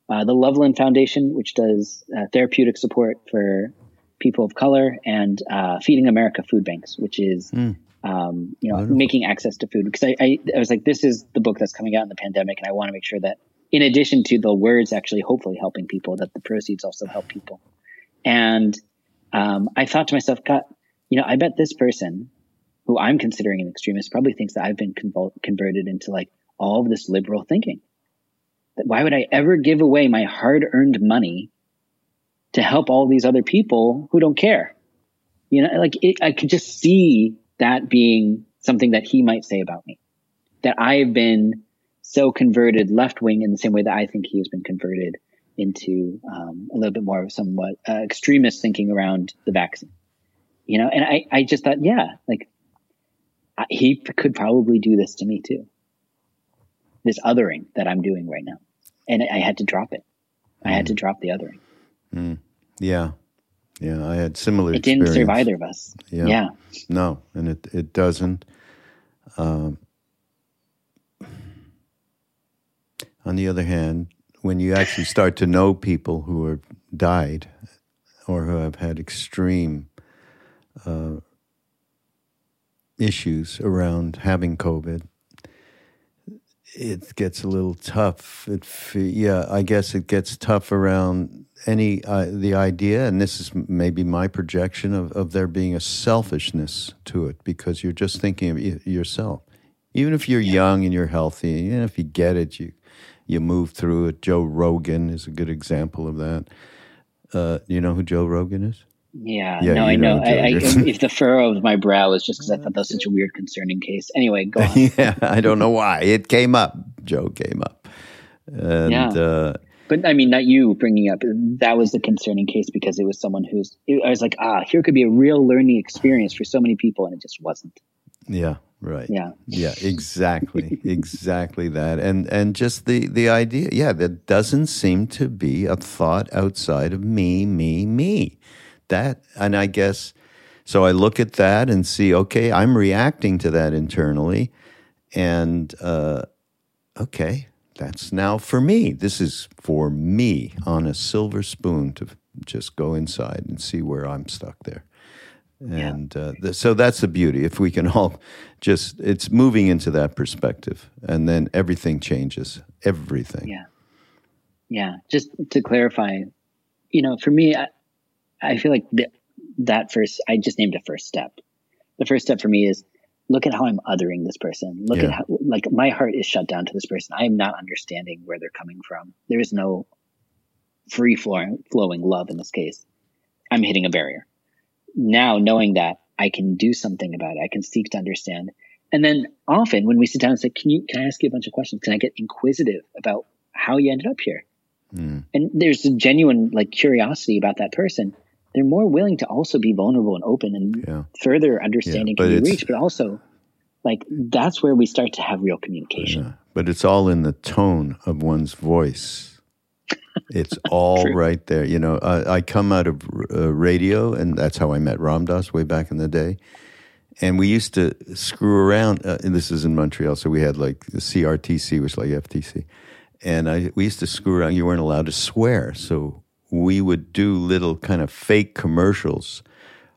uh, the Loveland Foundation, which does uh, therapeutic support for people of color, and uh, Feeding America Food Banks, which is mm. um, you know making access to food. Because I, I, I, was like, this is the book that's coming out in the pandemic, and I want to make sure that in addition to the words actually hopefully helping people, that the proceeds also help people. And um, I thought to myself, God, you know, I bet this person who I'm considering an extremist probably thinks that I've been convol- converted into like all of this liberal thinking That why would I ever give away my hard earned money to help all these other people who don't care? You know, like it, I could just see that being something that he might say about me. That I've been so converted left wing in the same way that I think he has been converted into um, a little bit more of somewhat uh, extremist thinking around the vaccine. You know, and I, I just thought, yeah, like I, he could probably do this to me too. This othering that I'm doing right now and I had to drop it. I had to mm. drop the othering. Mm. Yeah, yeah. I had similar. It didn't serve either of us. Yeah. yeah. No, and it it doesn't. Um, on the other hand, when you actually start to know people who have died or who have had extreme uh, issues around having COVID, it gets a little tough. It, yeah, I guess it gets tough around any uh, the idea, and this is maybe my projection of, of there being a selfishness to it because you're just thinking of yourself. Even if you're young and you're healthy, even if you get it, you you move through it. Joe Rogan is a good example of that. Uh, you know who Joe Rogan is? Yeah, yeah no, I know. know I, I, if the furrow of my brow is just because I thought that was such a weird, concerning case. Anyway, go on. yeah, I don't know why it came up. Joe came up, and yeah. Uh, but I mean, not you bringing up that was the concerning case because it was someone who's. I was like, ah, here could be a real learning experience for so many people, and it just wasn't. Yeah. Right. Yeah. Yeah. Exactly. exactly that. And and just the the idea. Yeah. That doesn't seem to be a thought outside of me, me, me that and i guess so i look at that and see okay i'm reacting to that internally and uh, okay that's now for me this is for me on a silver spoon to just go inside and see where i'm stuck there and yeah. uh, the, so that's the beauty if we can all just it's moving into that perspective and then everything changes everything yeah yeah just to clarify you know for me I, I feel like the, that first, I just named a first step. The first step for me is look at how I'm othering this person. Look yeah. at how, like, my heart is shut down to this person. I am not understanding where they're coming from. There is no free flowing, flowing love in this case. I'm hitting a barrier. Now, knowing that I can do something about it, I can seek to understand. And then often when we sit down and say, can you, can I ask you a bunch of questions? Can I get inquisitive about how you ended up here? Mm. And there's a genuine like curiosity about that person they're more willing to also be vulnerable and open and yeah. further understanding yeah, can be reached, but also like that's where we start to have real communication. Yeah. But it's all in the tone of one's voice. It's all right there. You know, I, I come out of uh, radio, and that's how I met Ram Dass way back in the day. And we used to screw around. Uh, and this is in Montreal, so we had like the CRTC, which is like FTC. And I, we used to screw around. You weren't allowed to swear, so we would do little kind of fake commercials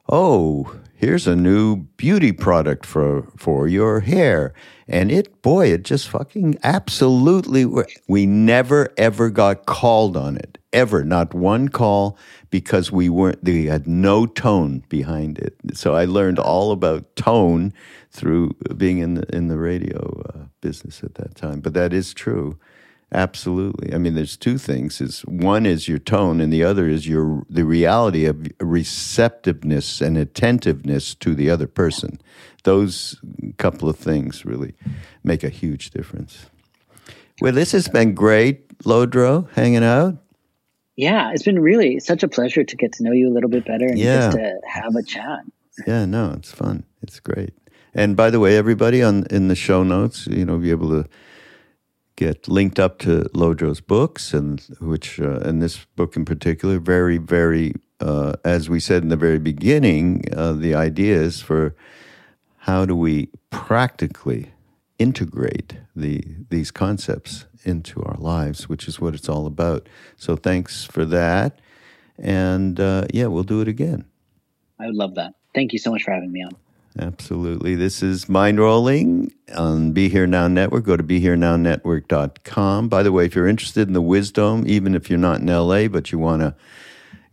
oh, here's a new beauty product for for your hair. And it boy it just fucking absolutely we never ever got called on it. Ever. Not one call because we weren't they had no tone behind it. So i learned all about tone through being in the in the radio uh, business at that time. But that is true Absolutely. I mean, there's two things: is one is your tone, and the other is your the reality of receptiveness and attentiveness to the other person. Those couple of things really make a huge difference. Well, this has been great, Lodro, hanging out. Yeah, it's been really such a pleasure to get to know you a little bit better and yeah. just to have a chat. Yeah, no, it's fun. It's great. And by the way, everybody on in the show notes, you know, be able to get linked up to Lodro's books, and which uh, and this book in particular, very very uh, as we said in the very beginning, uh, the idea is for how do we practically integrate the these concepts into our lives, which is what it's all about. So thanks for that, and uh, yeah, we'll do it again. I would love that. Thank you so much for having me on. Absolutely. This is Mindrolling on Be Here Now Network. Go to BeHereNowNetwork.com. By the way, if you're interested in the Wisdome, even if you're not in LA, but you want to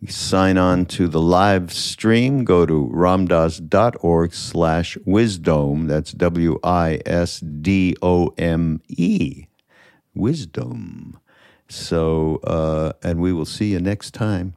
sign on to the live stream, go to ramdass.org slash wisdome. That's W I S D O M E. Wisdome. So, uh, and we will see you next time.